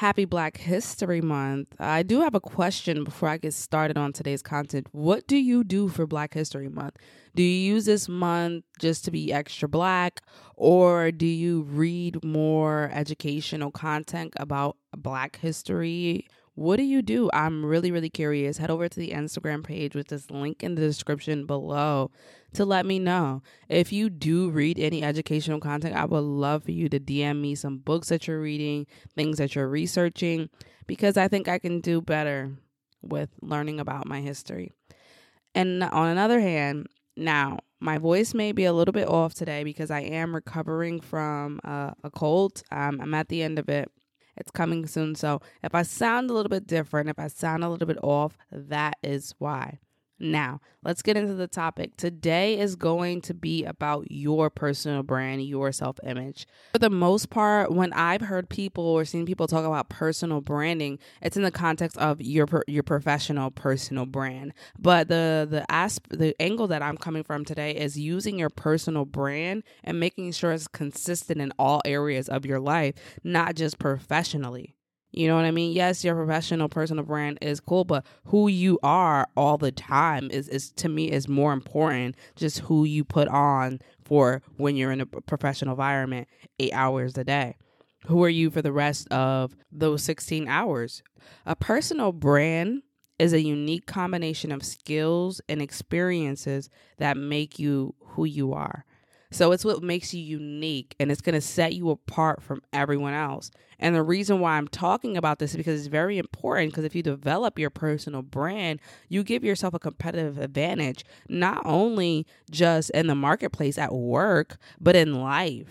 Happy Black History Month. I do have a question before I get started on today's content. What do you do for Black History Month? Do you use this month just to be extra black, or do you read more educational content about Black history? What do you do? I'm really, really curious. Head over to the Instagram page with this link in the description below to let me know. If you do read any educational content, I would love for you to DM me some books that you're reading, things that you're researching, because I think I can do better with learning about my history. And on another hand, now my voice may be a little bit off today because I am recovering from a cold. Um, I'm at the end of it. It's coming soon. So if I sound a little bit different, if I sound a little bit off, that is why. Now, let's get into the topic. Today is going to be about your personal brand, your self image. For the most part, when I've heard people or seen people talk about personal branding, it's in the context of your your professional personal brand. But the the asp- the angle that I'm coming from today is using your personal brand and making sure it's consistent in all areas of your life, not just professionally. You know what I mean? Yes, your professional personal brand is cool, but who you are all the time is, is to me is more important. Just who you put on for when you're in a professional environment eight hours a day. Who are you for the rest of those 16 hours? A personal brand is a unique combination of skills and experiences that make you who you are. So it's what makes you unique and it's going to set you apart from everyone else. And the reason why I'm talking about this is because it's very important because if you develop your personal brand, you give yourself a competitive advantage, not only just in the marketplace at work, but in life.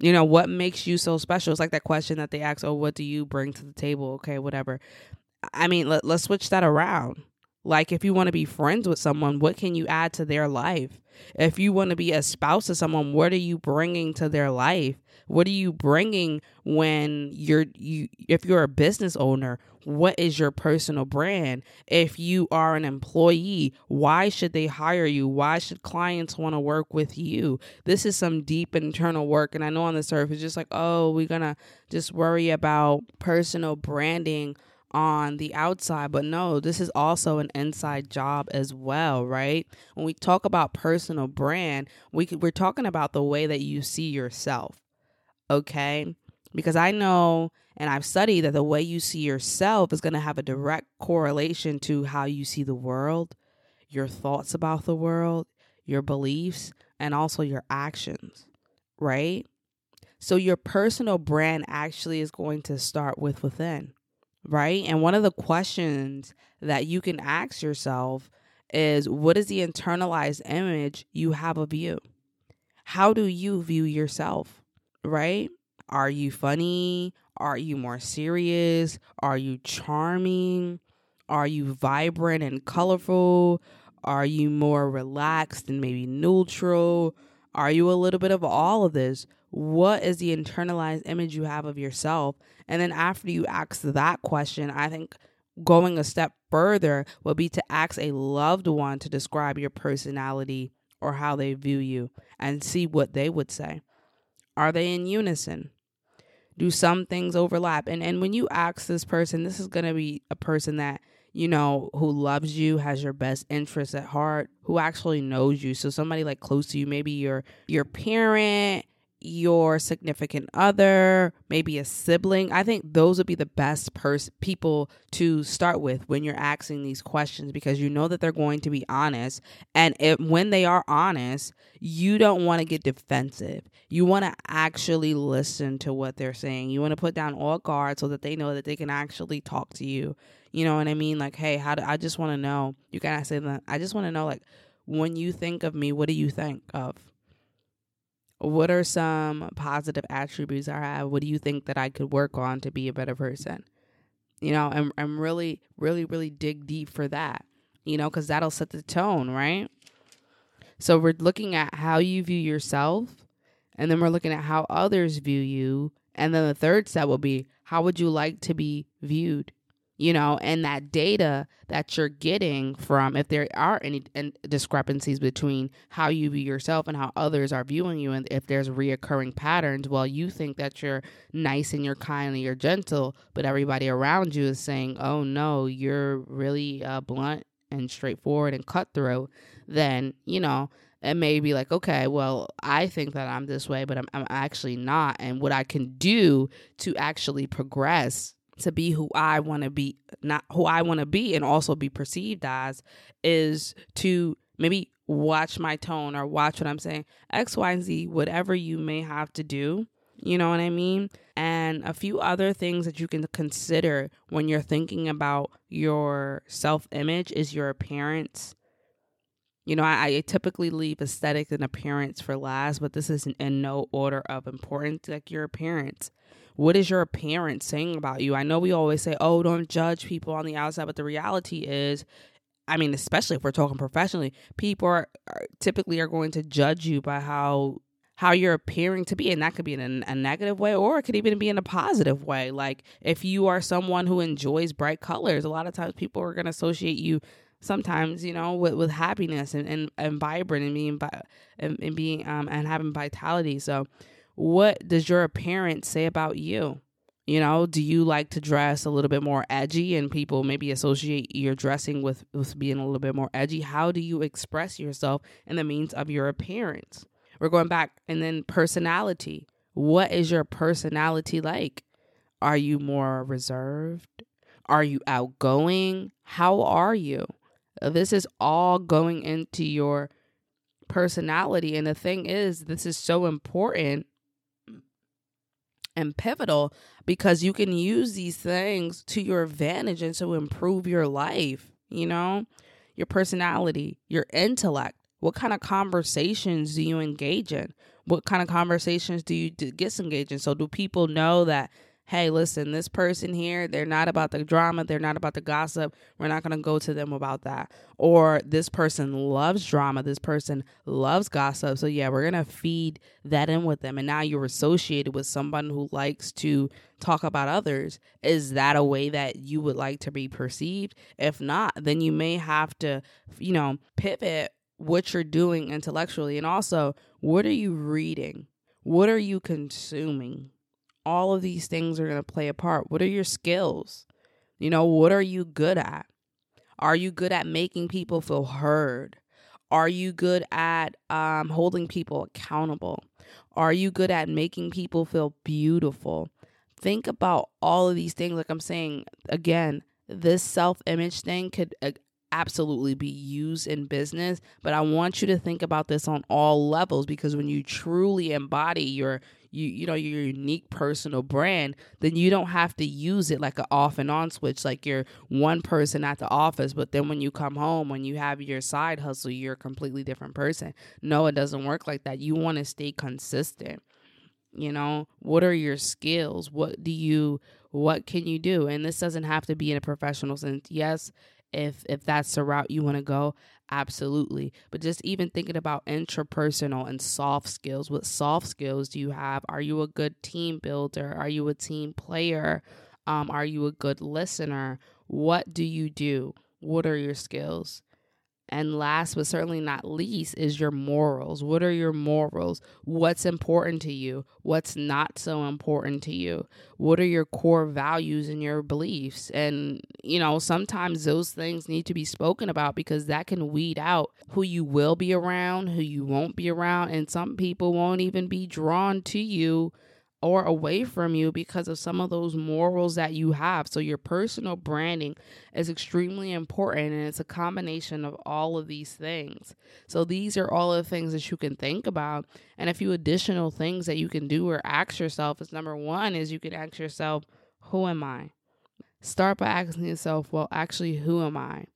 You know, what makes you so special? It's like that question that they ask, oh, what do you bring to the table? Okay, whatever. I mean, let, let's switch that around. Like, if you want to be friends with someone, what can you add to their life? If you want to be a spouse to someone, what are you bringing to their life? What are you bringing when you're you if you're a business owner, what is your personal brand? If you are an employee, why should they hire you? Why should clients want to work with you? This is some deep internal work and I know on the surface just like, "Oh, we're to just worry about personal branding on the outside, but no, this is also an inside job as well, right? When we talk about personal brand, we we're talking about the way that you see yourself. Okay? Because I know and I've studied that the way you see yourself is going to have a direct correlation to how you see the world, your thoughts about the world, your beliefs, and also your actions, right? So your personal brand actually is going to start with within right? And one of the questions that you can ask yourself is what is the internalized image you have of you? How do you view yourself, right? Are you funny? Are you more serious? Are you charming? Are you vibrant and colorful? Are you more relaxed and maybe neutral? Are you a little bit of all of this? What is the internalized image you have of yourself? And then after you ask that question, I think going a step further would be to ask a loved one to describe your personality or how they view you and see what they would say. Are they in unison? Do some things overlap? And and when you ask this person, this is going to be a person that you know, who loves you, has your best interests at heart, who actually knows you. So somebody like close to you, maybe your your parent, your significant other, maybe a sibling. I think those would be the best pers- people to start with when you're asking these questions because you know that they're going to be honest. And when they are honest, you don't want to get defensive. You want to actually listen to what they're saying. You want to put down all guards so that they know that they can actually talk to you. You know what I mean? Like, hey, how do I just want to know? You gotta say that. I just want to know, like, when you think of me, what do you think of? What are some positive attributes I have? What do you think that I could work on to be a better person? You know, I'm I'm really really really dig deep for that. You know, cuz that'll set the tone, right? So we're looking at how you view yourself and then we're looking at how others view you and then the third step will be how would you like to be viewed? You know, and that data that you're getting from if there are any discrepancies between how you view yourself and how others are viewing you, and if there's reoccurring patterns, well, you think that you're nice and you're kind and you're gentle, but everybody around you is saying, oh no, you're really uh, blunt and straightforward and cutthroat, then, you know, it may be like, okay, well, I think that I'm this way, but I'm, I'm actually not. And what I can do to actually progress to be who I want to be, not who I want to be, and also be perceived as, is to maybe watch my tone or watch what I'm saying, X, Y, and Z, whatever you may have to do. You know what I mean? And a few other things that you can consider when you're thinking about your self image is your appearance. You know, I, I, typically leave aesthetic and appearance for last, but this is in, in no order of importance, like your appearance. What is your appearance saying about you? I know we always say, oh, don't judge people on the outside, but the reality is, I mean, especially if we're talking professionally, people are, are typically are going to judge you by how how you're appearing to be and that could be in a, a, negative way or it could even be in a positive way like if you are someone who enjoys bright colors a lot of times people are going to associate you sometimes you know with, with happiness and, and, and vibrant and being and, and being um and having vitality so what does your appearance say about you? You know, do you like to dress a little bit more edgy and people maybe associate your dressing with, with being a little bit more edgy? How do you express yourself in the means of your appearance? We're going back and then personality. What is your personality like? Are you more reserved? Are you outgoing? How are you? Uh, this is all going into your personality. And the thing is, this is so important and pivotal because you can use these things to your advantage and to improve your life, you know, your personality, your intellect. What kind of conversations do you engage in? What kind of conversations do you disengage in? So, do people know that hey, listen, this person here, they're not about the drama, they're not about the gossip. We're not going to go to them about that. Or this person loves drama, this person loves gossip. So, yeah, we're going to feed that in with them. And now you're associated with someone who likes to talk about others. Is that a way that you would like to be perceived? If not, then you may have to, you know, pivot what you're doing intellectually. And also, what are you reading? What are you consuming? All of these things are going to play a part. What are your skills? You know, what are you good at? Are you good at making people feel heard? Are you good at um, holding people accountable? Are you good at making people feel beautiful? Think about all of these things. Like I'm saying, again, this self image thing could uh, absolutely be used in business, but I want you to think about this on all levels because when you truly embody your you you know your unique personal brand then you don't have to use it like an off and on switch like you're one person at the office but then when you come home when you have your side hustle you're a completely different person. No it doesn't work like that. You want to stay consistent you know? What are your skills? What do you what can you do? And this doesn't have to be in a professional sense. Yes if if that's the route you want to go absolutely. But just even thinking about interpersonal and soft skills what soft skills do you have? Are you a good team builder? Are you a team player? Um, are you a good listener? What do you do? What are your skills and last but certainly not least is your morals. What are your morals? What's important to you? What's not so important to you? What are your core values and your beliefs? And, you know, sometimes those things need to be spoken about because that can weed out who you will be around, who you won't be around. And some people won't even be drawn to you or away from you because of some of those morals that you have. So, your personal branding is extremely important and it's a combination of all of these things. So, these are all the things that you can think about. And a few additional things that you can do or ask yourself is number one is you can ask yourself, Who am I? Start by asking yourself, Well, actually, who am I?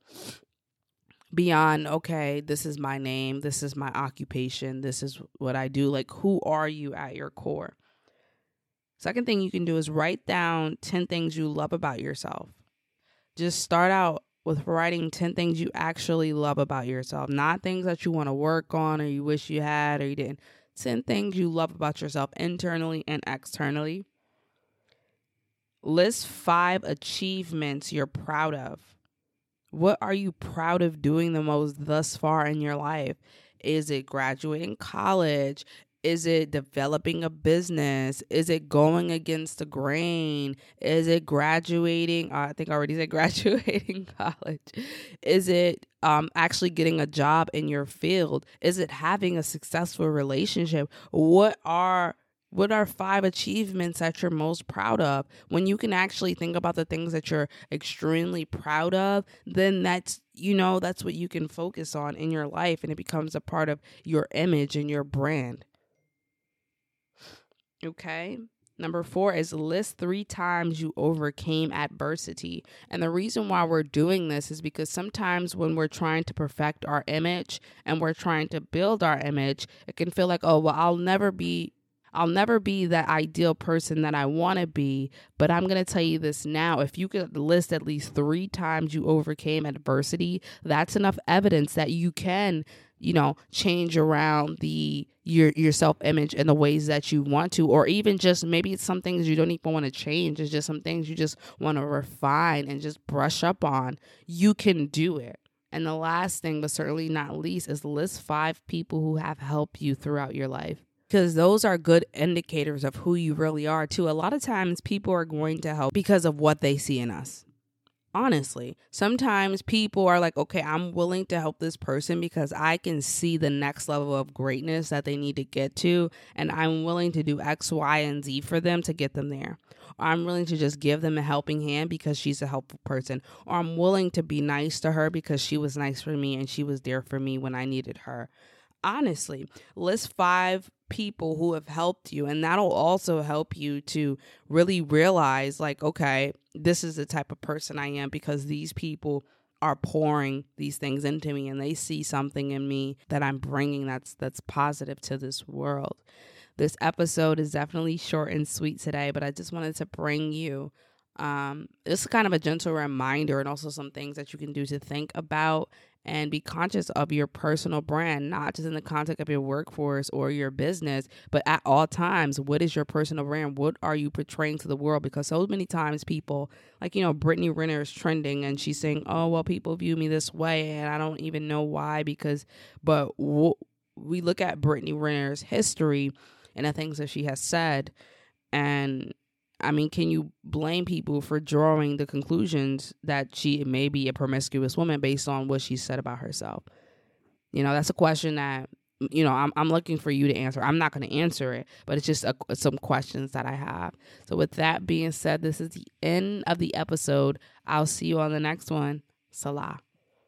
beyond okay this is my name this is my occupation this is what i do like who are you at your core Second thing you can do is write down 10 things you love about yourself. Just start out with writing 10 things you actually love about yourself, not things that you want to work on or you wish you had or you didn't. 10 things you love about yourself internally and externally. List five achievements you're proud of. What are you proud of doing the most thus far in your life? Is it graduating college? Is it developing a business? Is it going against the grain? Is it graduating? Uh, I think I already said graduating college. Is it um, actually getting a job in your field? Is it having a successful relationship? What are what are five achievements that you're most proud of? When you can actually think about the things that you're extremely proud of, then that's, you know, that's what you can focus on in your life and it becomes a part of your image and your brand. Okay. Number four is list three times you overcame adversity. And the reason why we're doing this is because sometimes when we're trying to perfect our image and we're trying to build our image, it can feel like, oh, well, I'll never be I'll never be that ideal person that I want to be, but I'm going to tell you this now. If you could list at least three times you overcame adversity, that's enough evidence that you can, you know, change around the your your self image in the ways that you want to, or even just maybe it's some things you don't even want to change. It's just some things you just want to refine and just brush up on. You can do it. And the last thing, but certainly not least, is list five people who have helped you throughout your life because those are good indicators of who you really are too. A lot of times people are going to help because of what they see in us. Honestly, sometimes people are like, okay, I'm willing to help this person because I can see the next level of greatness that they need to get to, and I'm willing to do X, Y, and Z for them to get them there. I'm willing to just give them a helping hand because she's a helpful person. Or I'm willing to be nice to her because she was nice for me and she was there for me when I needed her honestly list five people who have helped you and that'll also help you to really realize like okay this is the type of person i am because these people are pouring these things into me and they see something in me that i'm bringing that's that's positive to this world. This episode is definitely short and sweet today but i just wanted to bring you um, this is kind of a gentle reminder and also some things that you can do to think about and be conscious of your personal brand, not just in the context of your workforce or your business, but at all times. What is your personal brand? What are you portraying to the world? Because so many times people, like, you know, Brittany Renner is trending and she's saying, oh, well, people view me this way and I don't even know why. Because, but w- we look at Brittany Renner's history and the things that she has said and I mean, can you blame people for drawing the conclusions that she may be a promiscuous woman based on what she said about herself? You know, that's a question that you know I'm I'm looking for you to answer. I'm not going to answer it, but it's just a, some questions that I have. So with that being said, this is the end of the episode. I'll see you on the next one. Salah.